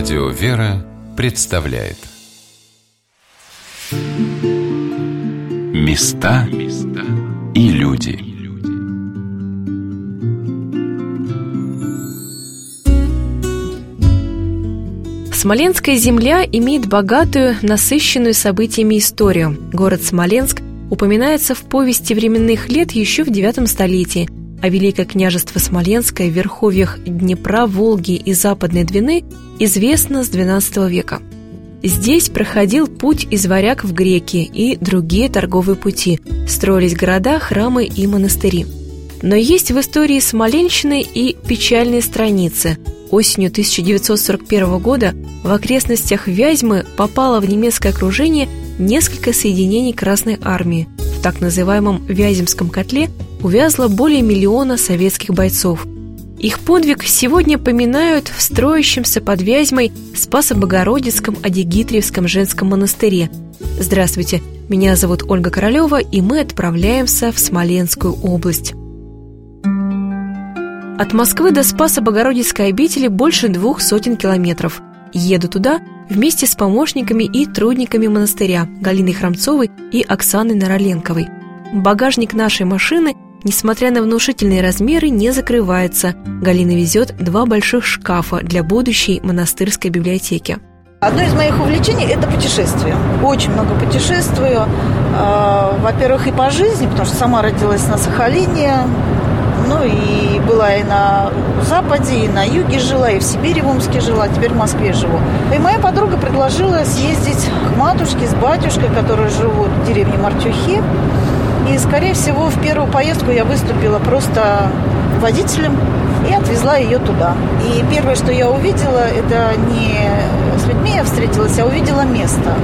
Радио «Вера» представляет. Места и люди. Смоленская земля имеет богатую, насыщенную событиями историю. Город Смоленск упоминается в повести временных лет еще в IX столетии – а Великое княжество Смоленское в верховьях Днепра, Волги и Западной Двины известно с XII века. Здесь проходил путь из варяг в греки и другие торговые пути, строились города, храмы и монастыри. Но есть в истории Смоленщины и печальные страницы. Осенью 1941 года в окрестностях Вязьмы попало в немецкое окружение несколько соединений Красной Армии. В так называемом Вяземском котле увязло более миллиона советских бойцов. Их подвиг сегодня поминают в строящемся под Вязьмой Спасо-Богородицком Адигитриевском женском монастыре. Здравствуйте, меня зовут Ольга Королева, и мы отправляемся в Смоленскую область. От Москвы до Спаса-Богородицкой обители больше двух сотен километров. Еду туда вместе с помощниками и трудниками монастыря Галиной Храмцовой и Оксаной Нароленковой. Багажник нашей машины Несмотря на внушительные размеры, не закрывается. Галина везет два больших шкафа для будущей монастырской библиотеки. Одно из моих увлечений – это путешествие. Очень много путешествую. А, во-первых, и по жизни, потому что сама родилась на Сахалине, ну и была и на Западе, и на юге жила, и в Сибири, в Омске жила, а теперь в Москве живу. И моя подруга предложила съездить к матушке с батюшкой, которые живут в деревне Мартюхи. И, скорее всего, в первую поездку я выступила просто водителем и отвезла ее туда. И первое, что я увидела, это не с людьми я встретилась, а увидела место,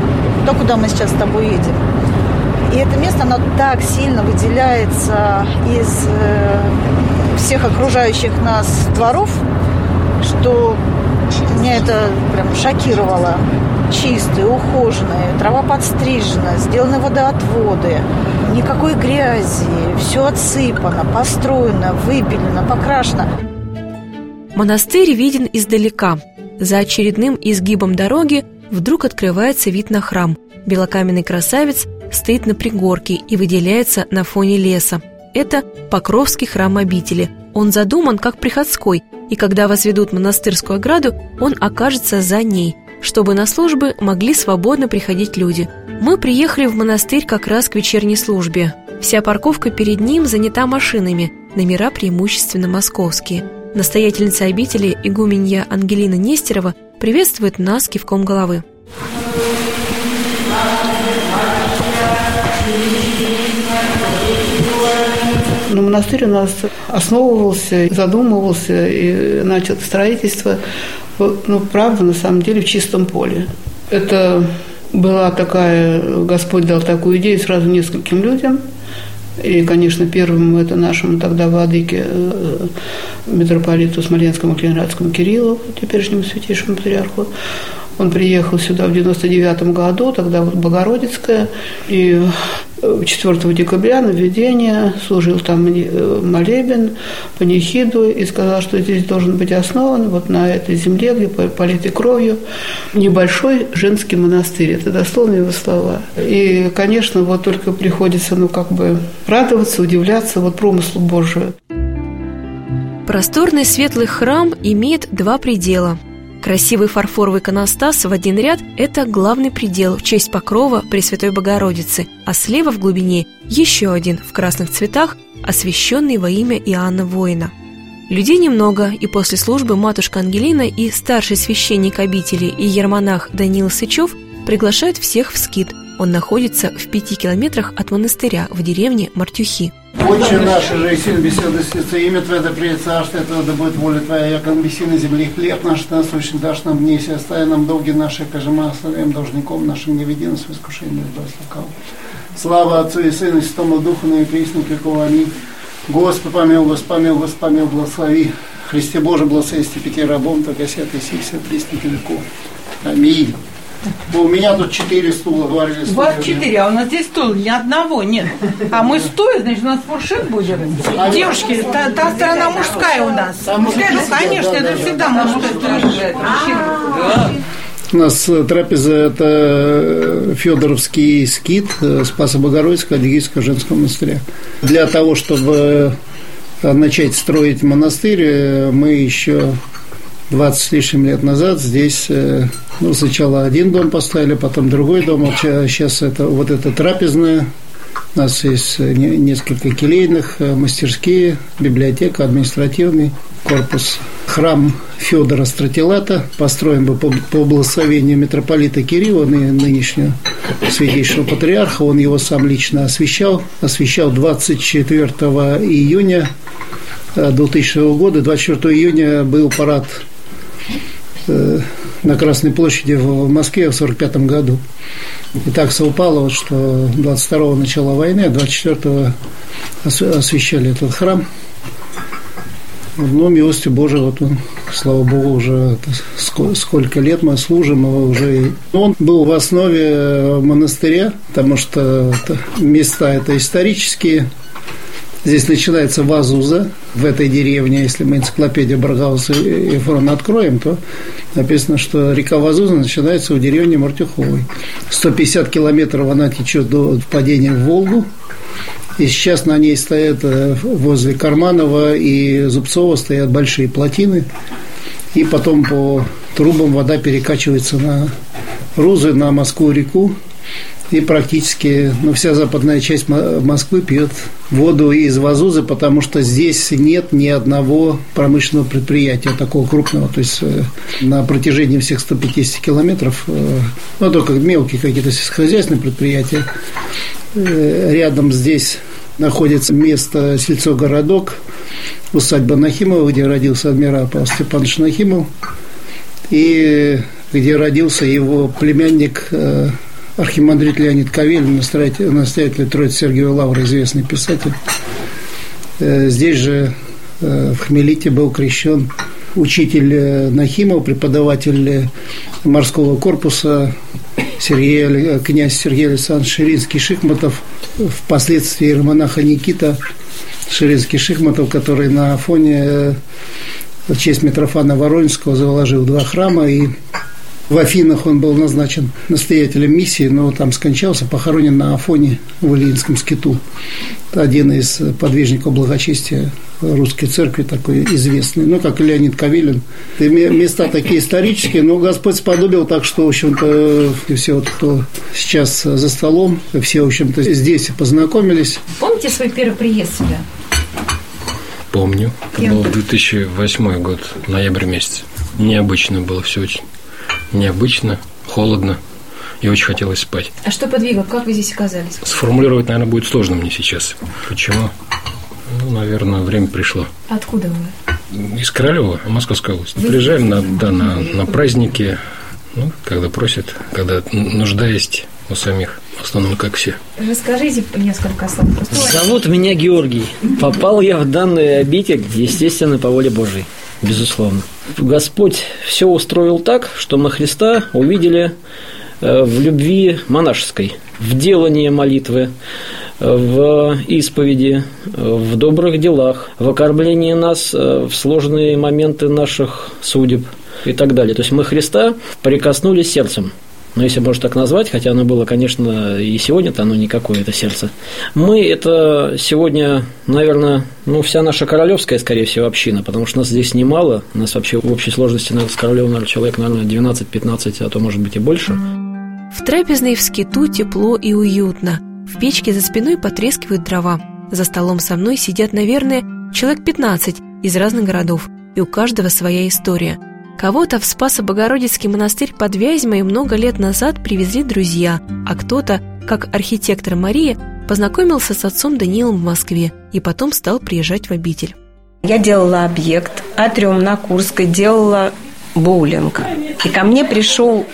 то, куда мы сейчас с тобой едем. И это место, оно так сильно выделяется из э, всех окружающих нас дворов, что меня это прям шокировало. Чистые, ухоженные, трава подстрижена, сделаны водоотводы, никакой грязи, все отсыпано, построено, выбелено, покрашено. Монастырь виден издалека. За очередным изгибом дороги вдруг открывается вид на храм. Белокаменный красавец стоит на пригорке и выделяется на фоне леса. Это Покровский храм обители. Он задуман как приходской, и когда возведут монастырскую ограду, он окажется за ней, чтобы на службы могли свободно приходить люди – мы приехали в монастырь как раз к вечерней службе. Вся парковка перед ним занята машинами, номера преимущественно московские. Настоятельница обители, игуменья Ангелина Нестерова, приветствует нас кивком головы. Но монастырь у нас основывался, задумывался и начал строительство, ну, правда, на самом деле, в чистом поле. Это была такая, Господь дал такую идею сразу нескольким людям. И, конечно, первым это нашему тогда владыке э, митрополиту Смоленскому Калининградскому Кириллу, теперешнему святейшему патриарху. Он приехал сюда в 99 году, тогда вот Богородицкая, и 4 декабря на введение служил там э, молебен, панихиду, и сказал, что здесь должен быть основан вот на этой земле, где политой кровью, небольшой женский монастырь. Это дословно его слова. И, конечно, вот только приходится, ну, как бы радоваться, удивляться вот промыслу Божию. Просторный светлый храм имеет два предела – Красивый фарфоровый иконостас в один ряд – это главный предел в честь покрова Пресвятой Богородицы, а слева в глубине еще один в красных цветах, освященный во имя Иоанна Воина. Людей немного, и после службы матушка Ангелина и старший священник обители и ермонах Даниил Сычев приглашают всех в скит. Он находится в пяти километрах от монастыря в деревне Мартюхи. Отче наш, же и сын беседы святца, имя Твое да придет царство Твое, да будет воля Твоя, як он на земле хлеб наш насущный дашь нам днесь, остави нам долги наши, каже мы оставляем должником нашим, не веди нас в искушение, да слукав. Слава Отцу и Сыну, и Святому Духу, на и присно, веков. Аминь. Господь помил, Господь помил, Господь помил, благослови. Христе Боже, благословести пяти рабом, только святый сих, все престники веков. Аминь. У меня тут четыре стула варили. У вас четыре, а у нас здесь стула ни одного нет. А мы стоя, значит, у нас фуршет будет. Девушки, та, та сторона мужская у нас. Мужская, ну, конечно, это всегда мужская. У нас э, трапеза – это э, Федоровский скит э, Спаса Богородицкого Адыгейского женского монастыря. Для того, чтобы начать строить монастырь, мы еще 20 с лишним лет назад здесь ну, сначала один дом поставили, потом другой дом. Вот сейчас это вот это трапезная. У нас есть несколько келейных, мастерские, библиотека, административный корпус. Храм Федора Стратилата построен был по, по благословению митрополита Кирилла, нынешнего святейшего патриарха. Он его сам лично освящал. Освящал 24 июня 2000 года. 24 июня был парад э, на Красной площади в Москве в 1945 году. И так совпало, вот, что 22 начала войны, а 24 освещали этот храм – ну, милостью Божией, вот он, слава Богу, уже сколько лет мы служим его уже. Он был в основе монастыря, потому что места это исторические. Здесь начинается Вазуза в этой деревне. Если мы энциклопедию Баргауса и Фрон откроем, то написано, что река Вазуза начинается у деревни Мартюховой. 150 километров она течет до впадения в Волгу. И сейчас на ней стоят э, возле Карманова и Зубцова стоят большие плотины. И потом по трубам вода перекачивается на Рузы, на Москву-реку. И практически ну, вся западная часть Москвы пьет воду из Вазузы, потому что здесь нет ни одного промышленного предприятия такого крупного. То есть э, на протяжении всех 150 километров, э, ну, только мелкие какие-то сельскохозяйственные предприятия, Э, рядом здесь находится место сельцо-городок, усадьба Нахимова, где родился адмирал Степанович Нахимов, и где родился его племянник архимандрит Леонид Кавелин, настоятель, настоятель Троицы Сергея Лавра, известный писатель. Э, здесь же в Хмелите был крещен учитель Нахимов, преподаватель морского корпуса Сергей, князь Сергей Александрович Ширинский-Шихматов, впоследствии иеромонаха Никита Ширинский-Шихматов, который на фоне э, в честь Митрофана Воронежского заложил два храма и в Афинах он был назначен настоятелем миссии, но там скончался, похоронен на Афоне в Ильинском скиту. Один из подвижников благочестия русской церкви, такой известный, ну, как Леонид Кавилин. И места такие исторические, но Господь сподобил так, что, в общем-то, все, вот, кто сейчас за столом, все, в общем-то, здесь познакомились. Помните свой первый приезд сюда? Помню. Это был 2008 год, ноябрь месяц. Необычно было все очень необычно, холодно и очень хотелось спать. А что подвигло? Как вы здесь оказались? Сформулировать, наверное, будет сложно мне сейчас. Почему? Ну, наверное, время пришло. Откуда вы? Из Королева, Московская область. Вы... Приезжаем на, да, на, на праздники, ну, когда просят, когда нужда есть у самих. В основном, как все. Расскажите несколько слов. Зовут меня Георгий. Попал я в данную обитель, естественно, по воле Божьей безусловно. Господь все устроил так, что мы Христа увидели э, в любви монашеской, в делании молитвы, в исповеди, в добрых делах, в окормлении нас э, в сложные моменты наших судеб и так далее. То есть мы Христа прикоснулись сердцем – ну, если можно так назвать, хотя оно было, конечно, и сегодня-то оно никакое, это сердце. Мы – это сегодня, наверное, ну, вся наша королевская, скорее всего, община, потому что нас здесь немало, нас вообще в общей сложности, наверное, с королем, наверное, человек, наверное, 12-15, а то, может быть, и больше. В трапезной в скиту тепло и уютно. В печке за спиной потрескивают дрова. За столом со мной сидят, наверное, человек 15 из разных городов, и у каждого своя история – Кого-то в Спасо-Богородицкий монастырь под Вязьмой много лет назад привезли друзья, а кто-то, как архитектор Мария, познакомился с отцом Даниилом в Москве и потом стал приезжать в обитель. Я делала объект, атриум на Курской, делала боулинг. И ко мне пришел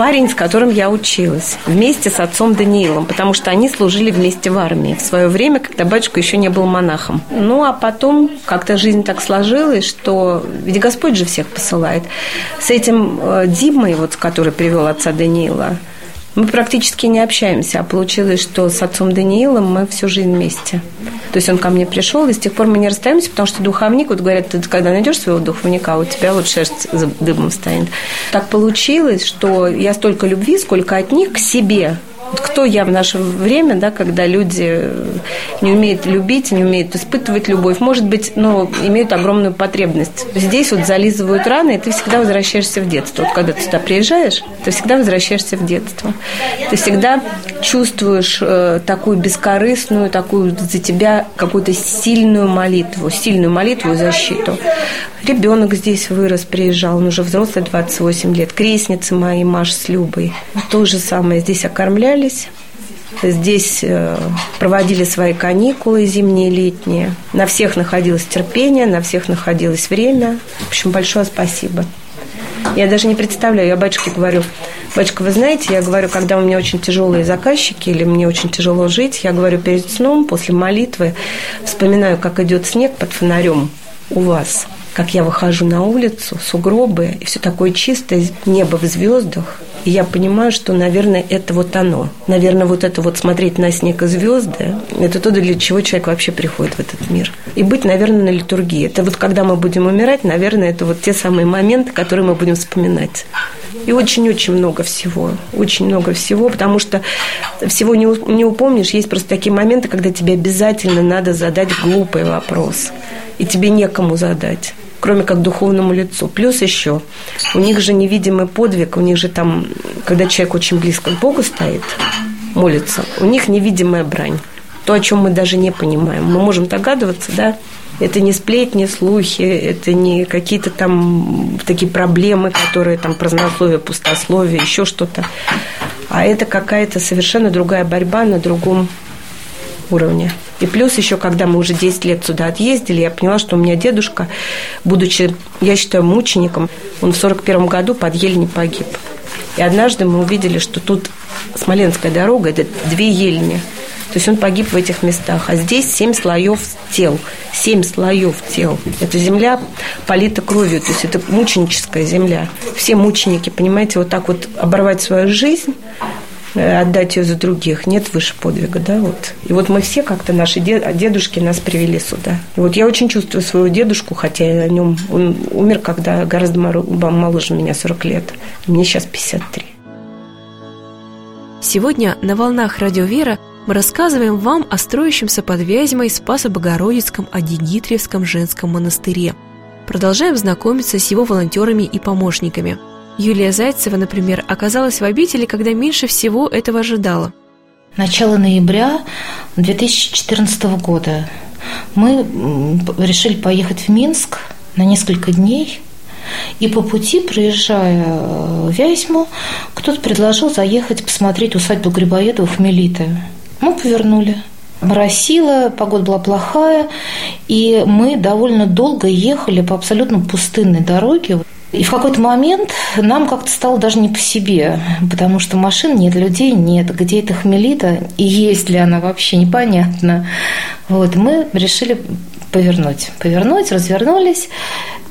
парень, с которым я училась, вместе с отцом Даниилом, потому что они служили вместе в армии в свое время, когда батюшка еще не был монахом. Ну, а потом как-то жизнь так сложилась, что ведь Господь же всех посылает. С этим э, Димой, вот, который привел отца Даниила, мы практически не общаемся, а получилось, что с отцом Даниилом мы всю жизнь вместе. То есть он ко мне пришел, и с тех пор мы не расстаемся, потому что духовник, вот говорят, ты когда найдешь своего духовника, у тебя вот шерсть дыбом станет. Так получилось, что я столько любви, сколько от них к себе кто я в наше время, да, когда люди не умеют любить, не умеют испытывать любовь, может быть, но имеют огромную потребность. Здесь вот зализывают раны, и ты всегда возвращаешься в детство. Вот когда ты сюда приезжаешь, ты всегда возвращаешься в детство. Ты всегда чувствуешь э, такую бескорыстную, такую за тебя какую-то сильную молитву, сильную молитву и защиту. Ребенок здесь вырос, приезжал, он уже взрослый, 28 лет. Крестницы мои, Маш с Любой. То же самое. Здесь окормлялись, Здесь э, проводили свои каникулы зимние, летние. На всех находилось терпение, на всех находилось время. В общем, большое спасибо. Я даже не представляю, я батюшке говорю, батюшка, вы знаете, я говорю, когда у меня очень тяжелые заказчики или мне очень тяжело жить, я говорю, перед сном, после молитвы, вспоминаю, как идет снег под фонарем у вас – как я выхожу на улицу, сугробы, и все такое чистое, небо в звездах. И я понимаю, что, наверное, это вот оно. Наверное, вот это вот смотреть на снег и звезды, это то, для чего человек вообще приходит в этот мир. И быть, наверное, на литургии. Это вот когда мы будем умирать, наверное, это вот те самые моменты, которые мы будем вспоминать. И очень-очень много всего. Очень много всего, потому что всего не, не упомнишь. Есть просто такие моменты, когда тебе обязательно надо задать глупый вопрос. И тебе некому задать кроме как духовному лицу. Плюс еще, у них же невидимый подвиг, у них же там, когда человек очень близко к Богу стоит, молится, у них невидимая брань. То, о чем мы даже не понимаем. Мы можем догадываться, да, это не сплетни, слухи, это не какие-то там такие проблемы, которые там празднословие, пустословие, еще что-то. А это какая-то совершенно другая борьба на другом уровне. И плюс еще, когда мы уже 10 лет сюда отъездили, я поняла, что у меня дедушка, будучи, я считаю, мучеником, он в 41 году под Ельни погиб. И однажды мы увидели, что тут Смоленская дорога – это две ельни. То есть он погиб в этих местах. А здесь семь слоев тел. Семь слоев тел. Эта земля полита кровью. То есть это мученическая земля. Все мученики, понимаете, вот так вот оборвать свою жизнь – Э, отдать ее за других. Нет выше подвига, да, вот. И вот мы все как-то, наши дедушки нас привели сюда. И вот я очень чувствую своего дедушку, хотя я о нем, он умер, когда гораздо моложе меня, 40 лет. Мне сейчас 53. Сегодня на «Волнах Радио Вера» мы рассказываем вам о строящемся под Вязьмой Спасо-Богородицком Адигитревском женском монастыре. Продолжаем знакомиться с его волонтерами и помощниками – Юлия Зайцева, например, оказалась в обители, когда меньше всего этого ожидала. Начало ноября 2014 года мы решили поехать в Минск на несколько дней. И по пути, проезжая в Вязьму, кто-то предложил заехать посмотреть усадьбу Грибоедовых Мелиты. Мы повернули. Моросило, погода была плохая, и мы довольно долго ехали по абсолютно пустынной дороге. И в какой-то момент нам как-то стало даже не по себе, потому что машин нет, людей нет, где эта хмелита и есть ли она вообще, непонятно. Вот, мы решили повернуть. Повернуть, развернулись.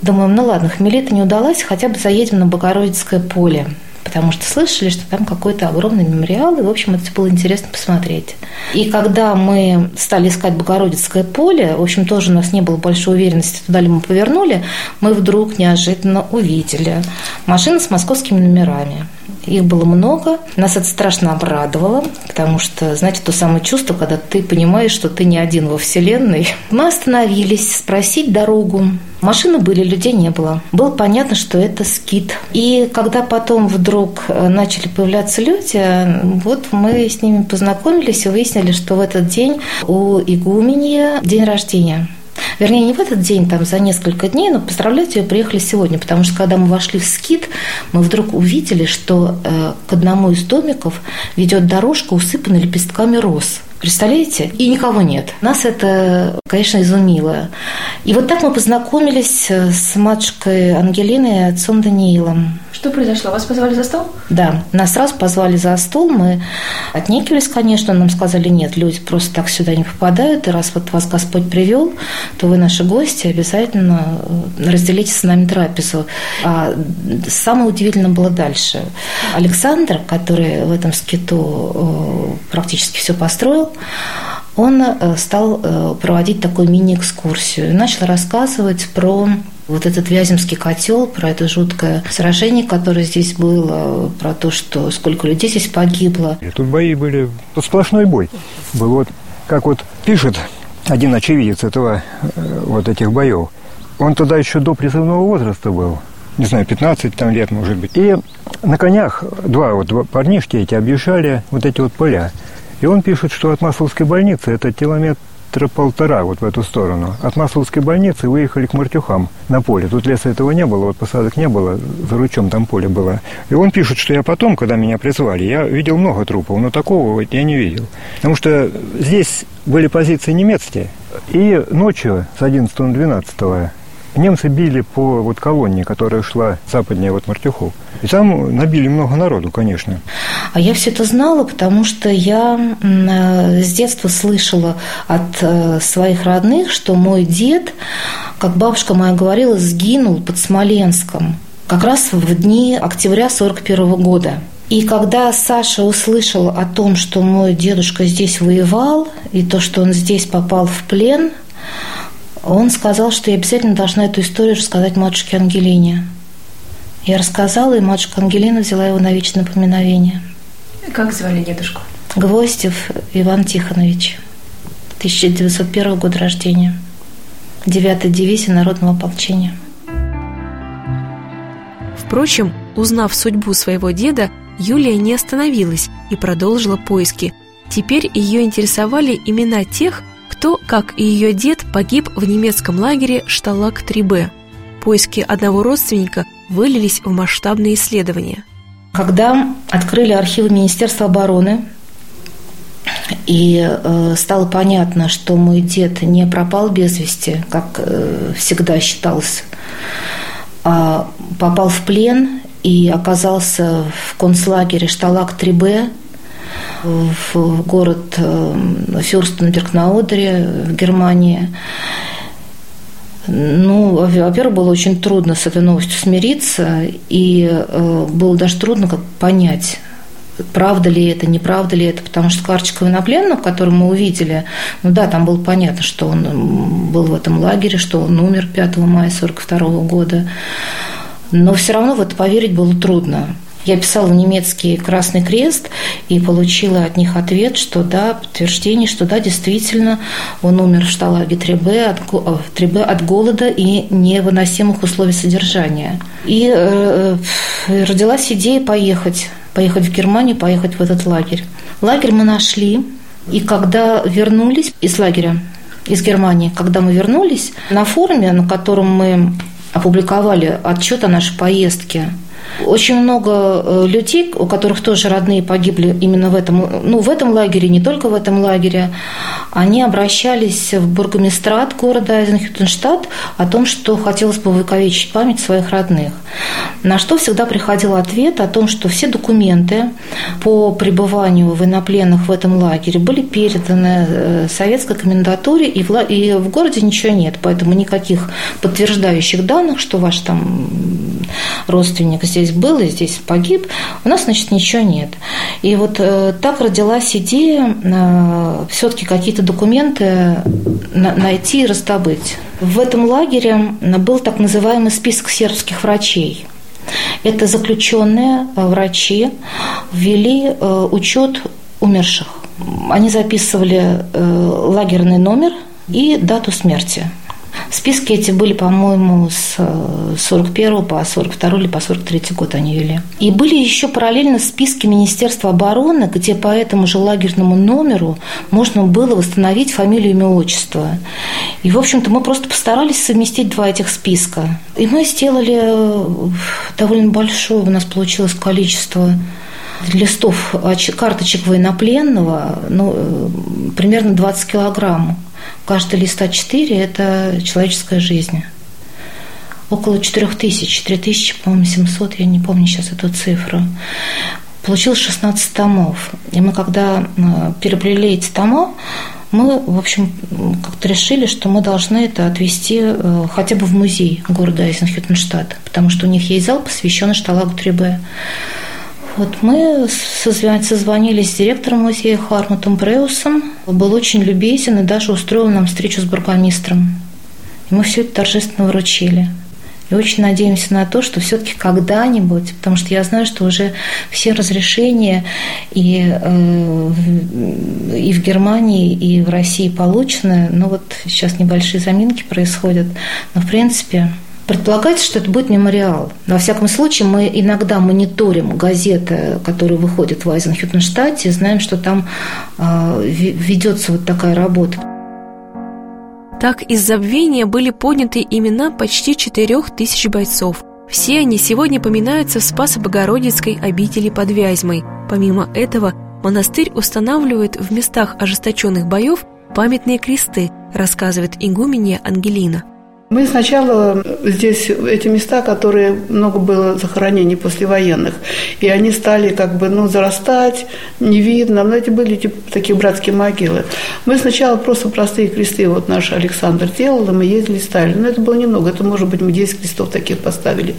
Думаем, ну ладно, хмелита не удалась, хотя бы заедем на Богородицкое поле потому что слышали, что там какой-то огромный мемориал, и, в общем, это было интересно посмотреть. И когда мы стали искать Богородицкое поле, в общем, тоже у нас не было большой уверенности, туда ли мы повернули, мы вдруг неожиданно увидели машины с московскими номерами. Их было много. Нас это страшно обрадовало, потому что, знаете, то самое чувство, когда ты понимаешь, что ты не один во Вселенной. Мы остановились спросить дорогу. Машины были, людей не было. Было понятно, что это скит. И когда потом вдруг э, начали появляться люди, вот мы с ними познакомились и выяснили, что в этот день у игуменья день рождения. Вернее, не в этот день, там за несколько дней, но поздравлять ее приехали сегодня, потому что когда мы вошли в скит, мы вдруг увидели, что э, к одному из домиков ведет дорожка, усыпанная лепестками роз. Представляете? И никого нет. Нас это, конечно, изумило. И вот так мы познакомились э, с матушкой Ангелиной и отцом Даниилом. Что произошло? Вас позвали за стол? Да, нас сразу позвали за стол. Мы отнекивались, конечно. Нам сказали, нет, люди просто так сюда не попадают. И раз вот вас Господь привел, то вы наши гости, обязательно э, разделите с нами трапезу. А самое удивительное было дальше. Александр, который в этом скиту э, практически все построил, он э, стал проводить такую мини-экскурсию и начал рассказывать про вот этот Вяземский котел, про это жуткое сражение, которое здесь было, про то, что сколько людей здесь погибло. Тут бои были, тут сплошной бой был. Вот как вот пишет один очевидец этого, э, вот этих боев. Он тогда еще до призывного возраста был, не знаю, 15 там лет, может быть. И на конях два вот парнишки эти объезжали вот эти вот поля. И он пишет, что от Масловской больницы это километр полтора вот в эту сторону. От Масловской больницы выехали к Мартюхам на поле. Тут леса этого не было, вот посадок не было, за ручом там поле было. И он пишет, что я потом, когда меня призвали, я видел много трупов, но такого вот я не видел. Потому что здесь были позиции немецкие, и ночью с 11 на 12 немцы били по вот колонне, которая шла западнее вот Мартюхов. И там набили много народу, конечно. А я все это знала, потому что я э, с детства слышала от э, своих родных, что мой дед, как бабушка моя говорила, сгинул под Смоленском как раз в дни октября 41 года. И когда Саша услышал о том, что мой дедушка здесь воевал, и то, что он здесь попал в плен, он сказал, что я обязательно должна эту историю рассказать матушке Ангелине. Я рассказала, и матушка Ангелина взяла его на вечное напоминовение. Как звали дедушку? Гвоздев Иван Тихонович. 1901 год рождения. Девятая дивизия народного ополчения. Впрочем, узнав судьбу своего деда, Юлия не остановилась и продолжила поиски. Теперь ее интересовали имена тех, кто, как и ее дед, погиб в немецком лагере Шталак-3Б. Поиски одного родственника вылились в масштабные исследования. Когда открыли архивы Министерства обороны, и э, стало понятно, что мой дед не пропал без вести, как э, всегда считалось, а попал в плен и оказался в концлагере Шталак-3Б в город э, Фюрстенберг на Одере в Германии. Ну, во-первых, было очень трудно с этой новостью смириться, и э, было даже трудно как понять, правда ли это, неправда ли это, потому что карточка военнопленного, которую мы увидели, ну да, там было понятно, что он был в этом лагере, что он умер 5 мая 1942 года, но все равно в это поверить было трудно. Я писала немецкий Красный Крест и получила от них ответ, что да, подтверждение, что да, действительно, он умер в шталаге 3Б от, 3Б от голода и невыносимых условий содержания. И э, э, родилась идея поехать, поехать в Германию, поехать в этот лагерь. Лагерь мы нашли, и когда вернулись из лагеря, из Германии, когда мы вернулись, на форуме, на котором мы опубликовали отчет о нашей поездке, очень много э, людей, у которых тоже родные погибли именно в этом, ну, в этом лагере, не только в этом лагере, они обращались в бургомистрат города Айзенхютенштадт о том, что хотелось бы увековечить память своих родных. На что всегда приходил ответ о том, что все документы по пребыванию военнопленных в этом лагере были переданы э, советской комендатуре, и в, и в городе ничего нет, поэтому никаких подтверждающих данных, что ваш там родственник здесь здесь был и здесь погиб, у нас, значит, ничего нет. И вот э, так родилась идея э, все-таки какие-то документы на, найти и раздобыть. В этом лагере был так называемый список сербских врачей. Это заключенные э, врачи ввели э, учет умерших. Они записывали э, лагерный номер и дату смерти. Списки эти были, по-моему, с 41 э, по 42 или по 43 год они вели. И были еще параллельно списки Министерства обороны, где по этому же лагерному номеру можно было восстановить фамилию, имя, отчество. И, в общем-то, мы просто постарались совместить два этих списка. И мы сделали э, довольно большое, у нас получилось количество листов, карточек военнопленного, ну, э, примерно 20 килограмм. Каждый лист А4 – это человеческая жизнь. около 4 тысяч, 3 тысячи, по-моему, 700, я не помню сейчас эту цифру. Получилось 16 томов. И мы, когда э, переплели эти тома, мы, в общем, как-то решили, что мы должны это отвести э, хотя бы в музей города Айзенхютенштадт, потому что у них есть зал, посвященный Шталагу Трибе. Вот мы созвонились с директором музея Хармутом Бреусом. Был очень любезен и даже устроил нам встречу с бургомистром. И мы все это торжественно вручили. И очень надеемся на то, что все-таки когда-нибудь, потому что я знаю, что уже все разрешения и, э, и в Германии, и в России получены, но вот сейчас небольшие заминки происходят, но в принципе Предполагается, что это будет мемориал. Во всяком случае, мы иногда мониторим газеты, которые выходят в Айзенхютенштадте, и знаем, что там э, ведется вот такая работа. Так из забвения были подняты имена почти четырех тысяч бойцов. Все они сегодня поминаются в Спасо-Богородицкой обители под Вязьмой. Помимо этого, монастырь устанавливает в местах ожесточенных боев памятные кресты, рассказывает игуменья Ангелина. Мы сначала здесь эти места, которые много было захоронений послевоенных, и они стали как бы ну, зарастать, не видно, но эти были типа, такие братские могилы. Мы сначала просто простые кресты, вот наш Александр делал, и мы ездили, ставили. Но это было немного, это, может быть, мы 10 крестов таких поставили.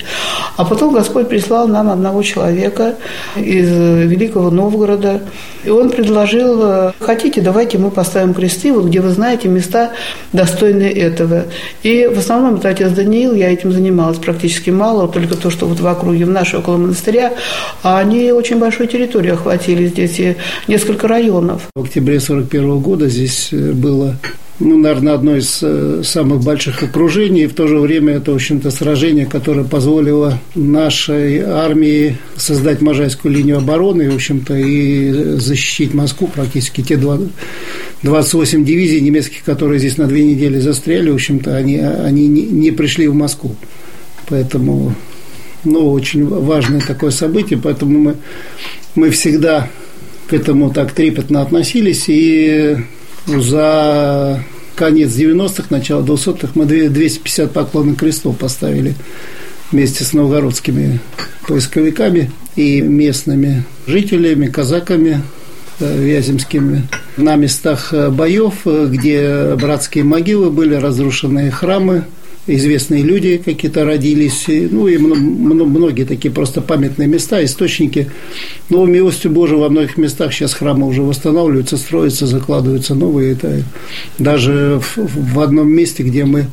А потом Господь прислал нам одного человека из Великого Новгорода, и он предложил, хотите, давайте мы поставим кресты, вот где вы знаете места достойные этого. И основном это отец Даниил, я этим занималась практически мало, только то, что вот в округе, в нашей около монастыря, а они очень большую территорию охватили здесь, и несколько районов. В октябре 41 года здесь э, было ну, наверное, одно из э, самых больших окружений. И в то же время это, в общем-то, сражение, которое позволило нашей армии создать Можайскую линию обороны, в общем-то, и защитить Москву практически. Те 28 дивизий немецких, которые здесь на две недели застряли, в общем-то, они, они не пришли в Москву. Поэтому, ну, очень важное такое событие, поэтому мы, мы всегда к этому так трепетно относились, и за конец 90-х, начало 200-х мы 250 поклонных крестов поставили вместе с новгородскими поисковиками и местными жителями, казаками э, вяземскими на местах э, боев, э, где братские могилы были, разрушенные храмы, известные люди какие-то родились, ну и многие такие просто памятные места, источники. Но милостью Божией во многих местах сейчас храмы уже восстанавливаются, строятся, закладываются новые. Это даже в одном месте, где мы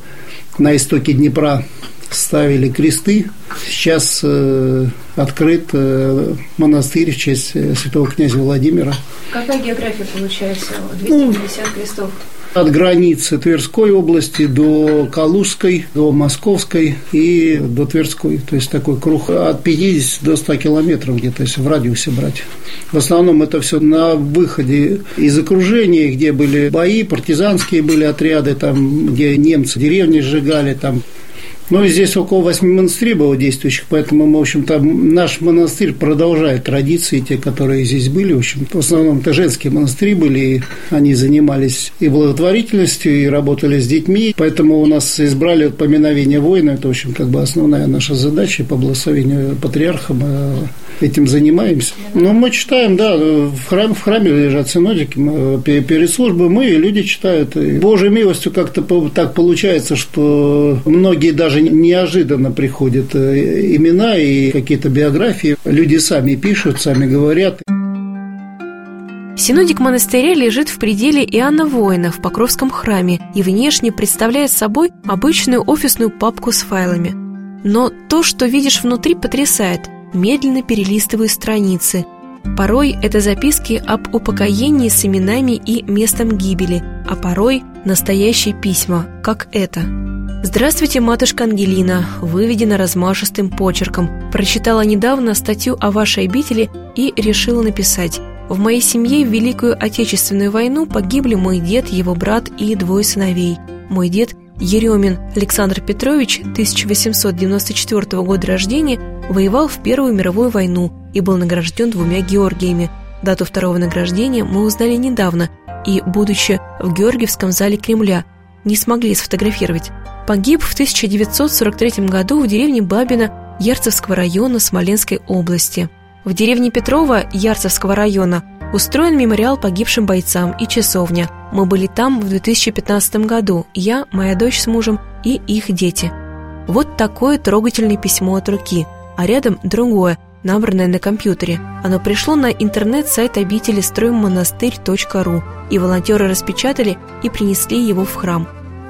на истоке Днепра ставили кресты. Сейчас э, открыт э, монастырь в честь э, святого князя Владимира. Какая география получается? 250 ну, крестов? От границы Тверской области до Калужской, до Московской и до Тверской. То есть такой круг от 50 до 100 километров где-то, если в радиусе брать. В основном это все на выходе из окружения, где были бои, партизанские были отряды, там, где немцы деревни сжигали, там ну, и здесь около восьми монастырей было действующих, поэтому, в общем-то, наш монастырь продолжает традиции, те, которые здесь были. В общем, в основном это женские монастыри были, и они занимались и благотворительностью, и работали с детьми. Поэтому у нас избрали поминовение воина. Это, в общем, как бы основная наша задача по благословению патриарха. Этим занимаемся. Но мы читаем, да, в храме, в храме лежат синодики, мы, перед службой мы, и люди читают. И Божьей милостью как-то так получается, что многие даже даже неожиданно приходят э, имена и какие-то биографии. Люди сами пишут, сами говорят. Синодик монастыря лежит в пределе Иоанна Воина в Покровском храме и внешне представляет собой обычную офисную папку с файлами. Но то, что видишь внутри, потрясает. Медленно перелистываю страницы. Порой это записки об упокоении с именами и местом гибели, а порой настоящие письма, как это – «Здравствуйте, матушка Ангелина», выведена размашистым почерком. Прочитала недавно статью о вашей обители и решила написать. В моей семье в Великую Отечественную войну погибли мой дед, его брат и двое сыновей. Мой дед Еремин Александр Петрович, 1894 года рождения, воевал в Первую мировую войну и был награжден двумя Георгиями. Дату второго награждения мы узнали недавно и, будучи в Георгиевском зале Кремля, не смогли сфотографировать. погиб в 1943 году в деревне Бабина Ярцевского района Смоленской области. В деревне Петрова Ярцевского района устроен мемориал погибшим бойцам и часовня. Мы были там в 2015 году, я, моя дочь с мужем и их дети. Вот такое трогательное письмо от руки, а рядом другое, набранное на компьютере. Оно пришло на интернет-сайт обители строймонастырь.ру, и волонтеры распечатали и принесли его в храм.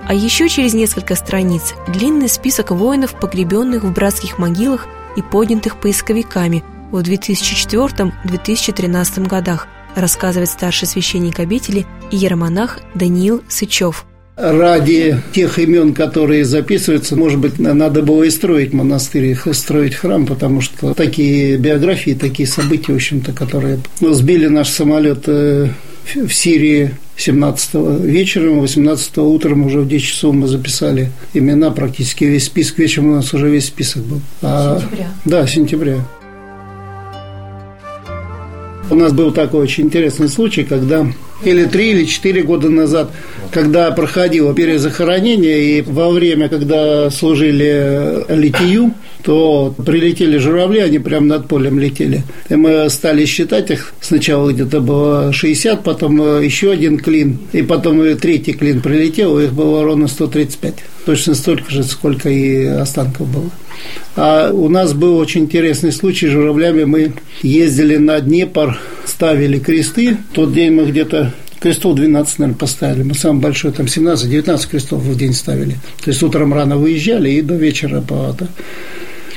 А еще через несколько страниц длинный список воинов, погребенных в братских могилах и поднятых поисковиками в 2004-2013 годах, рассказывает старший священник обители и иеромонах Даниил Сычев – ради тех имен, которые записываются, может быть, надо было и строить монастырь, и строить храм, потому что такие биографии, такие события, в общем-то, которые ну, сбили наш самолет э, в Сирии 17 вечером, 18 утром уже в 10 часов мы записали имена, практически весь список. Вечером у нас уже весь список был. А, сентября. Да, сентября. У нас был такой очень интересный случай, когда или три, или четыре года назад, когда проходило перезахоронение, и во время, когда служили литию, то прилетели журавли, они прямо над полем летели. И мы стали считать их. Сначала где-то было 60, потом еще один клин, и потом третий клин прилетел, их было ровно 135. Точно столько же, сколько и останков было. А у нас был очень интересный случай с журавлями. Мы ездили на Днепр, ставили кресты. В тот день мы где-то крестов 12, наверное, поставили. Мы самый большой, там 17-19 крестов в день ставили. То есть утром рано выезжали и до вечера по да.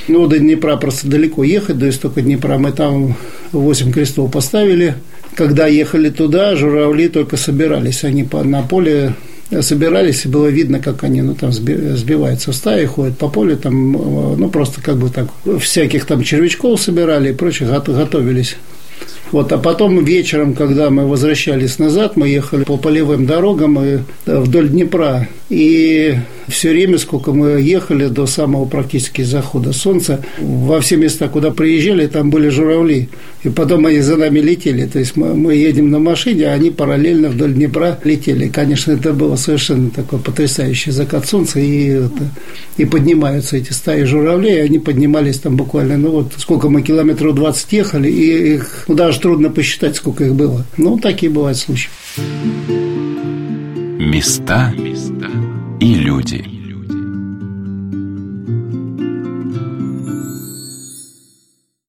Ну, до Днепра просто далеко ехать, до истока Днепра. Мы там 8 крестов поставили. Когда ехали туда, журавли только собирались. Они на поле собирались, и было видно, как они ну, там сбиваются в стаи, ходят по полю, там, ну, просто как бы так, всяких там червячков собирали и прочее, готовились. Вот, а потом вечером, когда мы возвращались назад, мы ехали по полевым дорогам и вдоль Днепра. И все время, сколько мы ехали до самого практически захода солнца, во все места, куда приезжали, там были журавли. И потом они за нами летели. То есть мы, мы едем на машине, а они параллельно вдоль Днепра летели. Конечно, это было совершенно такой потрясающий закат солнца. И, и поднимаются эти стаи журавлей. Они поднимались там буквально, ну вот сколько мы километров 20 ехали, и их ну, даже трудно посчитать, сколько их было. Ну, такие бывают случаи. Места и люди.